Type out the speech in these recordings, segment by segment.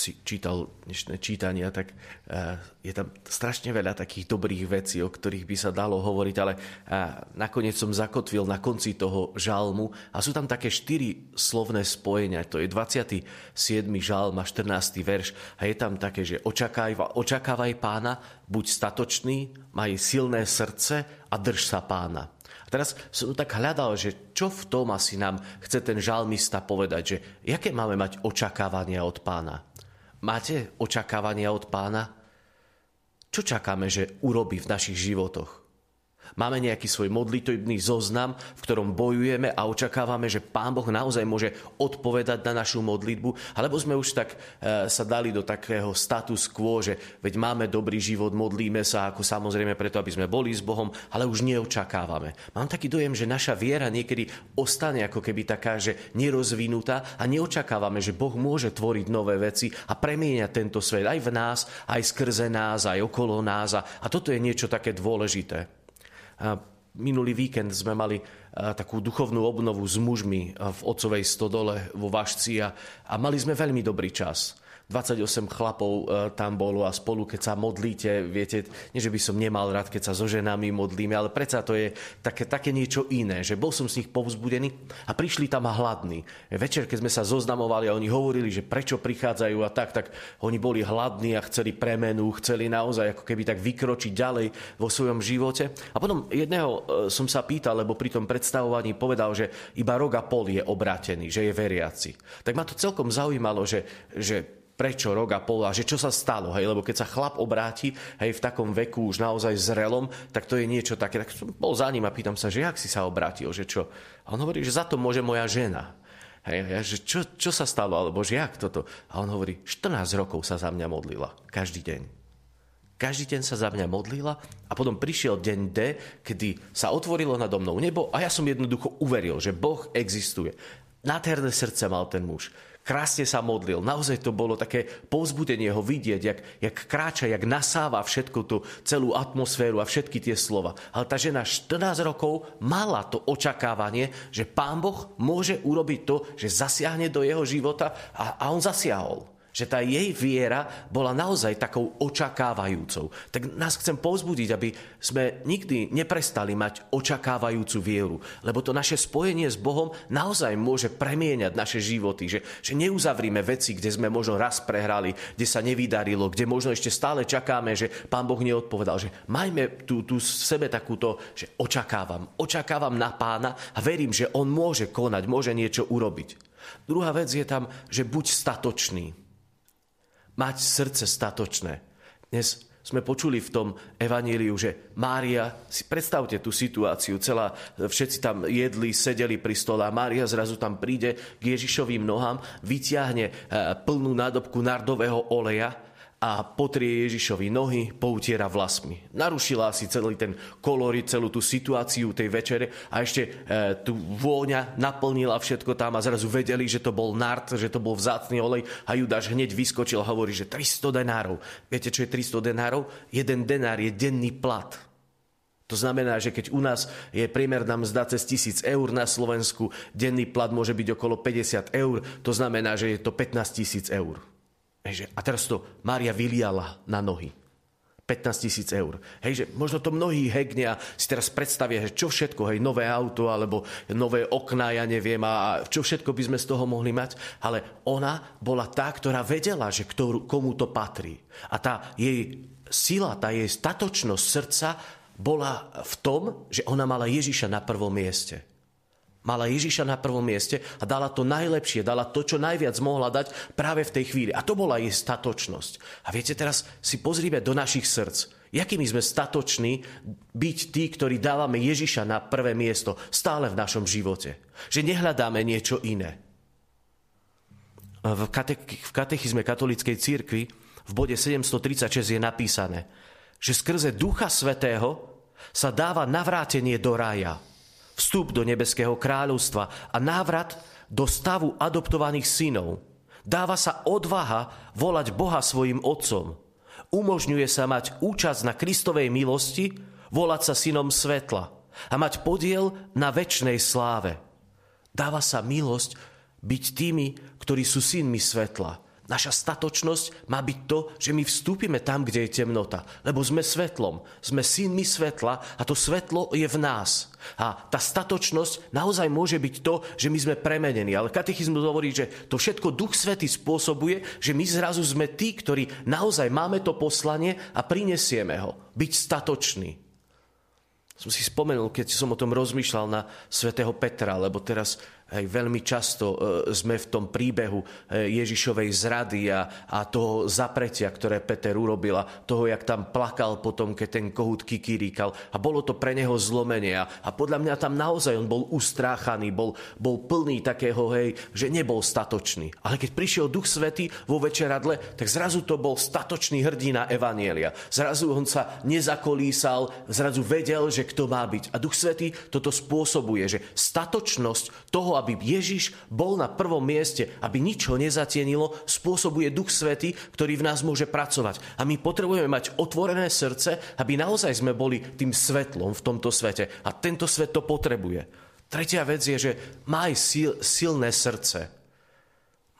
si čítal dnešné čítania, tak uh, je tam strašne veľa takých dobrých vecí, o ktorých by sa dalo hovoriť, ale uh, nakoniec som zakotvil na konci toho žalmu a sú tam také štyri slovné spojenia. To je 27. žalm a 14. verš a je tam také, že očakávaj, očakávaj pána, buď statočný, maj silné srdce a drž sa pána. Teraz som tak hľadal, že čo v tom asi nám chce ten žalmista povedať, že jaké máme mať očakávania od pána. Máte očakávania od pána? Čo čakáme, že urobí v našich životoch? Máme nejaký svoj modlitebný zoznam, v ktorom bojujeme a očakávame, že Pán Boh naozaj môže odpovedať na našu modlitbu, alebo sme už tak e, sa dali do takého status quo, že veď máme dobrý život, modlíme sa, ako samozrejme preto, aby sme boli s Bohom, ale už neočakávame. Mám taký dojem, že naša viera niekedy ostane ako keby taká, že nerozvinutá a neočakávame, že Boh môže tvoriť nové veci a premieňať tento svet aj v nás, aj skrze nás, aj okolo nás. A toto je niečo také dôležité. Minulý víkend sme mali takú duchovnú obnovu s mužmi v Otcovej stodole vo Vašci a, a mali sme veľmi dobrý čas. 28 chlapov e, tam bolo a spolu, keď sa modlíte, viete, nie že by som nemal rád, keď sa so ženami modlíme, ale predsa to je také, také niečo iné, že bol som z nich povzbudený a prišli tam hladní. Večer, keď sme sa zoznamovali a oni hovorili, že prečo prichádzajú a tak, tak oni boli hladní a chceli premenu, chceli naozaj ako keby tak vykročiť ďalej vo svojom živote. A potom jedného e, som sa pýtal, lebo pri tom predstavovaní povedal, že iba rok a pol je obrátený, že je veriaci. Tak ma to celkom zaujímalo, že, že prečo rok a pol a že čo sa stalo, hej, lebo keď sa chlap obráti, hej, v takom veku už naozaj zrelom, tak to je niečo také, tak som bol za ním a pýtam sa, že jak si sa obrátil, že čo? A on hovorí, že za to môže moja žena. Hej, ja, že čo, čo sa stalo, alebo že jak toto? A on hovorí, 14 rokov sa za mňa modlila, každý deň. Každý deň sa za mňa modlila a potom prišiel deň D, kedy sa otvorilo nado mnou nebo a ja som jednoducho uveril, že Boh existuje. Nádherné srdce mal ten muž krásne sa modlil. Naozaj to bolo také povzbudenie ho vidieť, jak, jak kráča, jak nasáva všetku tú celú atmosféru a všetky tie slova. Ale tá žena 14 rokov mala to očakávanie, že pán Boh môže urobiť to, že zasiahne do jeho života a, a on zasiahol že tá jej viera bola naozaj takou očakávajúcou. Tak nás chcem povzbudiť, aby sme nikdy neprestali mať očakávajúcu vieru, lebo to naše spojenie s Bohom naozaj môže premieňať naše životy, že, že neuzavrime veci, kde sme možno raz prehrali, kde sa nevydarilo, kde možno ešte stále čakáme, že Pán Boh neodpovedal, že majme tu, tu v sebe takúto, že očakávam, očakávam na Pána a verím, že On môže konať, môže niečo urobiť. Druhá vec je tam, že buď statočný mať srdce statočné. Dnes sme počuli v tom evaníliu, že Mária, si predstavte tú situáciu, celá, všetci tam jedli, sedeli pri stole a Mária zrazu tam príde k Ježišovým nohám, vyťahne eh, plnú nádobku nardového oleja a potrie Ježišovi nohy, poutiera vlasmi. Narušila si celý ten kolorit, celú tú situáciu tej večere a ešte e, tu vôňa naplnila všetko tam a zrazu vedeli, že to bol nart, že to bol vzácný olej a Judáš hneď vyskočil a hovorí, že 300 denárov. Viete, čo je 300 denárov? Jeden denár je denný plat. To znamená, že keď u nás je priemerná mzda cez tisíc eur na Slovensku, denný plat môže byť okolo 50 eur, to znamená, že je to 15 tisíc eur. A teraz to Mária vyliala na nohy. 15 tisíc eur. Hej, že možno to mnohí hegnia si teraz predstavia, že čo všetko, hej, nové auto alebo nové okná, ja neviem, a čo všetko by sme z toho mohli mať. Ale ona bola tá, ktorá vedela, že kto, komu to patrí. A tá jej sila, tá jej statočnosť srdca bola v tom, že ona mala Ježiša na prvom mieste. Mala Ježiša na prvom mieste a dala to najlepšie, dala to, čo najviac mohla dať práve v tej chvíli. A to bola jej statočnosť. A viete, teraz si pozrime do našich srdc. Jakými sme statoční byť tí, ktorí dávame Ježiša na prvé miesto stále v našom živote. Že nehľadáme niečo iné. V, katech- v katechizme katolíckej církvy v bode 736 je napísané, že skrze Ducha Svetého sa dáva navrátenie do rája vstup do nebeského kráľovstva a návrat do stavu adoptovaných synov. Dáva sa odvaha volať Boha svojim otcom. Umožňuje sa mať účasť na Kristovej milosti, volať sa synom svetla a mať podiel na väčšnej sláve. Dáva sa milosť byť tými, ktorí sú synmi svetla. Naša statočnosť má byť to, že my vstúpime tam, kde je temnota. Lebo sme svetlom. Sme synmi svetla a to svetlo je v nás. A tá statočnosť naozaj môže byť to, že my sme premenení. Ale katechizmus hovorí, že to všetko Duch Svety spôsobuje, že my zrazu sme tí, ktorí naozaj máme to poslanie a prinesieme ho. Byť statočný. Som si spomenul, keď som o tom rozmýšľal na svätého Petra, lebo teraz Hej, veľmi často e, sme v tom príbehu e, Ježišovej zrady a, a toho zapretia, ktoré Peter urobil a toho, jak tam plakal potom, keď ten kohút kikiríkal. A bolo to pre neho zlomenie. A, a podľa mňa tam naozaj on bol ustráchaný, bol, bol plný takého, hej, že nebol statočný. Ale keď prišiel Duch Svety vo večeradle, tak zrazu to bol statočný hrdina Evanielia. Zrazu on sa nezakolísal, zrazu vedel, že kto má byť. A Duch Svety toto spôsobuje, že statočnosť toho, aby Ježiš bol na prvom mieste, aby nič ho nezatienilo, spôsobuje Duch Svety, ktorý v nás môže pracovať. A my potrebujeme mať otvorené srdce, aby naozaj sme boli tým svetlom v tomto svete. A tento svet to potrebuje. Tretia vec je, že maj sil, silné srdce.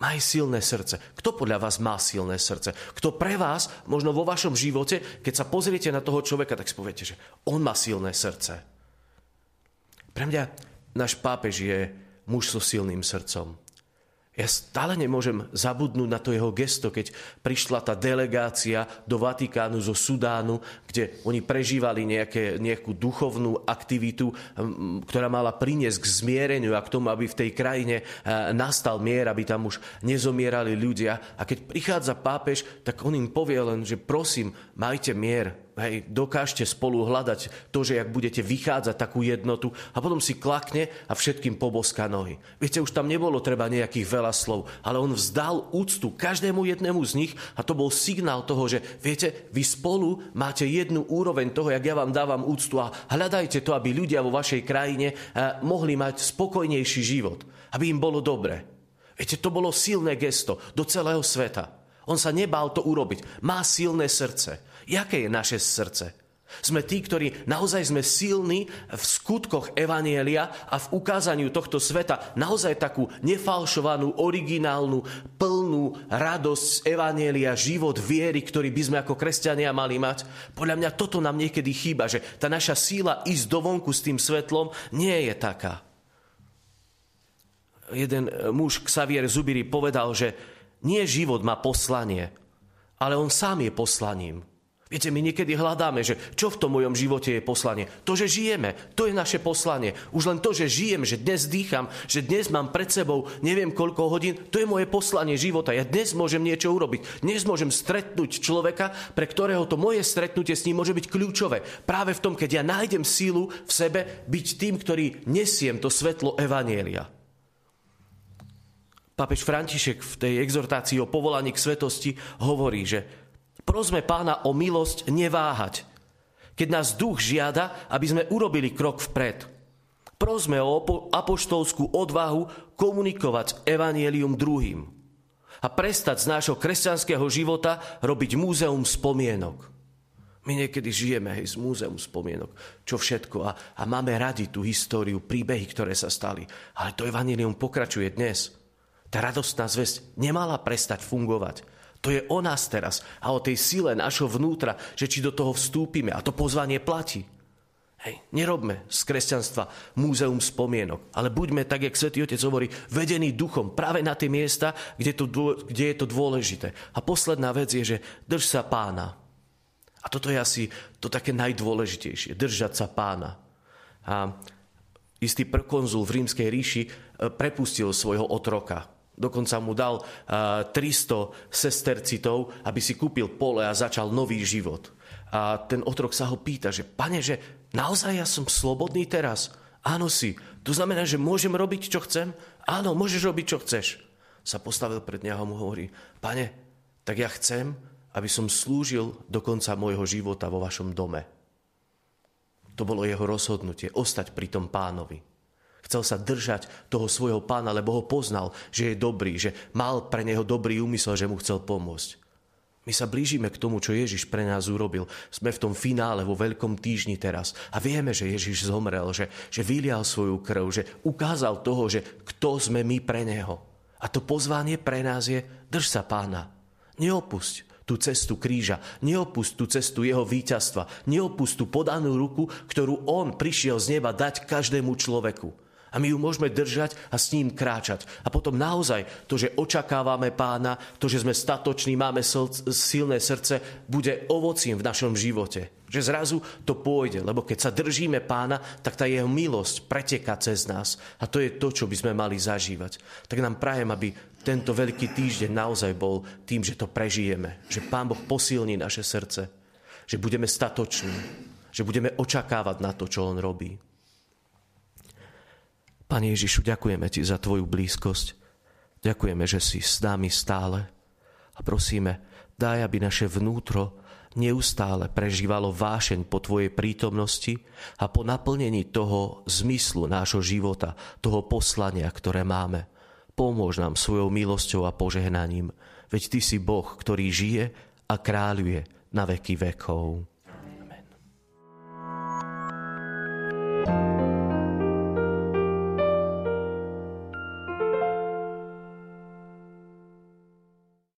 Maj silné srdce. Kto podľa vás má silné srdce? Kto pre vás, možno vo vašom živote, keď sa pozriete na toho človeka, tak si poviete, že on má silné srdce. Pre mňa náš pápež je muž so silným srdcom. Ja stále nemôžem zabudnúť na to jeho gesto, keď prišla tá delegácia do Vatikánu zo Sudánu, kde oni prežívali nejaké, nejakú duchovnú aktivitu, ktorá mala priniesť k zmiereniu a k tomu, aby v tej krajine nastal mier, aby tam už nezomierali ľudia. A keď prichádza pápež, tak on im povie len, že prosím, majte mier, Hej, dokážte spolu hľadať to, že ak budete vychádzať takú jednotu a potom si klakne a všetkým poboská nohy. Viete, už tam nebolo treba nejakých veľa slov, ale on vzdal úctu každému jednému z nich a to bol signál toho, že viete, vy spolu máte jednu úroveň toho, jak ja vám dávam úctu a hľadajte to, aby ľudia vo vašej krajine eh, mohli mať spokojnejší život, aby im bolo dobre. Viete, to bolo silné gesto do celého sveta. On sa nebál to urobiť. Má silné srdce. Jaké je naše srdce? Sme tí, ktorí naozaj sme silní v skutkoch Evanielia a v ukázaniu tohto sveta naozaj takú nefalšovanú, originálnu, plnú radosť z Evanielia, život viery, ktorý by sme ako kresťania mali mať. Podľa mňa toto nám niekedy chýba, že tá naša síla ísť dovonku s tým svetlom nie je taká. Jeden muž, Xavier Zubiri, povedal, že nie život má poslanie, ale on sám je poslaním. Viete, my niekedy hľadáme, že čo v tom mojom živote je poslanie. To, že žijeme, to je naše poslanie. Už len to, že žijem, že dnes dýcham, že dnes mám pred sebou neviem koľko hodín, to je moje poslanie života. Ja dnes môžem niečo urobiť. Dnes môžem stretnúť človeka, pre ktorého to moje stretnutie s ním môže byť kľúčové. Práve v tom, keď ja nájdem sílu v sebe byť tým, ktorý nesiem to svetlo Evanielia. Pápež František v tej exhortácii o povolaní k svetosti hovorí, že Prosme pána o milosť neváhať, keď nás duch žiada, aby sme urobili krok vpred. Prosme o apoštolskú odvahu komunikovať evanielium druhým a prestať z nášho kresťanského života robiť múzeum spomienok. My niekedy žijeme hej, z múzeum spomienok, čo všetko a, a máme radi tú históriu, príbehy, ktoré sa stali. Ale to evanílium pokračuje dnes. Tá radostná zväzť nemala prestať fungovať. To je o nás teraz a o tej sile našho vnútra, že či do toho vstúpime. A to pozvanie platí. Hej, nerobme z kresťanstva múzeum spomienok, ale buďme, tak jak Svetý Otec hovorí, vedení duchom práve na tie miesta, kde, to, kde je to dôležité. A posledná vec je, že drž sa pána. A toto je asi to také najdôležitejšie, držať sa pána. A istý prkonzul v rímskej ríši e, prepustil svojho otroka, Dokonca mu dal 300 sestercitov, aby si kúpil pole a začal nový život. A ten otrok sa ho pýta, že pane, že naozaj ja som slobodný teraz? Áno si. To znamená, že môžem robiť, čo chcem? Áno, môžeš robiť, čo chceš. Sa postavil pred neho a mu hovorí, pane, tak ja chcem, aby som slúžil do konca môjho života vo vašom dome. To bolo jeho rozhodnutie, ostať pri tom pánovi. Chcel sa držať toho svojho pána, lebo ho poznal, že je dobrý, že mal pre neho dobrý úmysel, že mu chcel pomôcť. My sa blížime k tomu, čo Ježiš pre nás urobil. Sme v tom finále, vo veľkom týždni teraz. A vieme, že Ježiš zomrel, že, že vylial svoju krv, že ukázal toho, že kto sme my pre Neho. A to pozvanie pre nás je, drž sa pána. Neopusť tú cestu kríža, neopusť tú cestu jeho víťazstva, neopusť tú podanú ruku, ktorú on prišiel z neba dať každému človeku. A my ju môžeme držať a s ním kráčať. A potom naozaj to, že očakávame pána, to, že sme statoční, máme silné srdce, bude ovocím v našom živote. Že zrazu to pôjde, lebo keď sa držíme pána, tak tá jeho milosť preteká cez nás. A to je to, čo by sme mali zažívať. Tak nám prajem, aby tento veľký týždeň naozaj bol tým, že to prežijeme. Že Pán Boh posilní naše srdce. Že budeme statoční. Že budeme očakávať na to, čo On robí. Pane Ježišu, ďakujeme Ti za Tvoju blízkosť. Ďakujeme, že si s nami stále. A prosíme, daj, aby naše vnútro neustále prežívalo vášeň po Tvojej prítomnosti a po naplnení toho zmyslu nášho života, toho poslania, ktoré máme. Pomôž nám svojou milosťou a požehnaním, veď Ty si Boh, ktorý žije a kráľuje na veky vekov.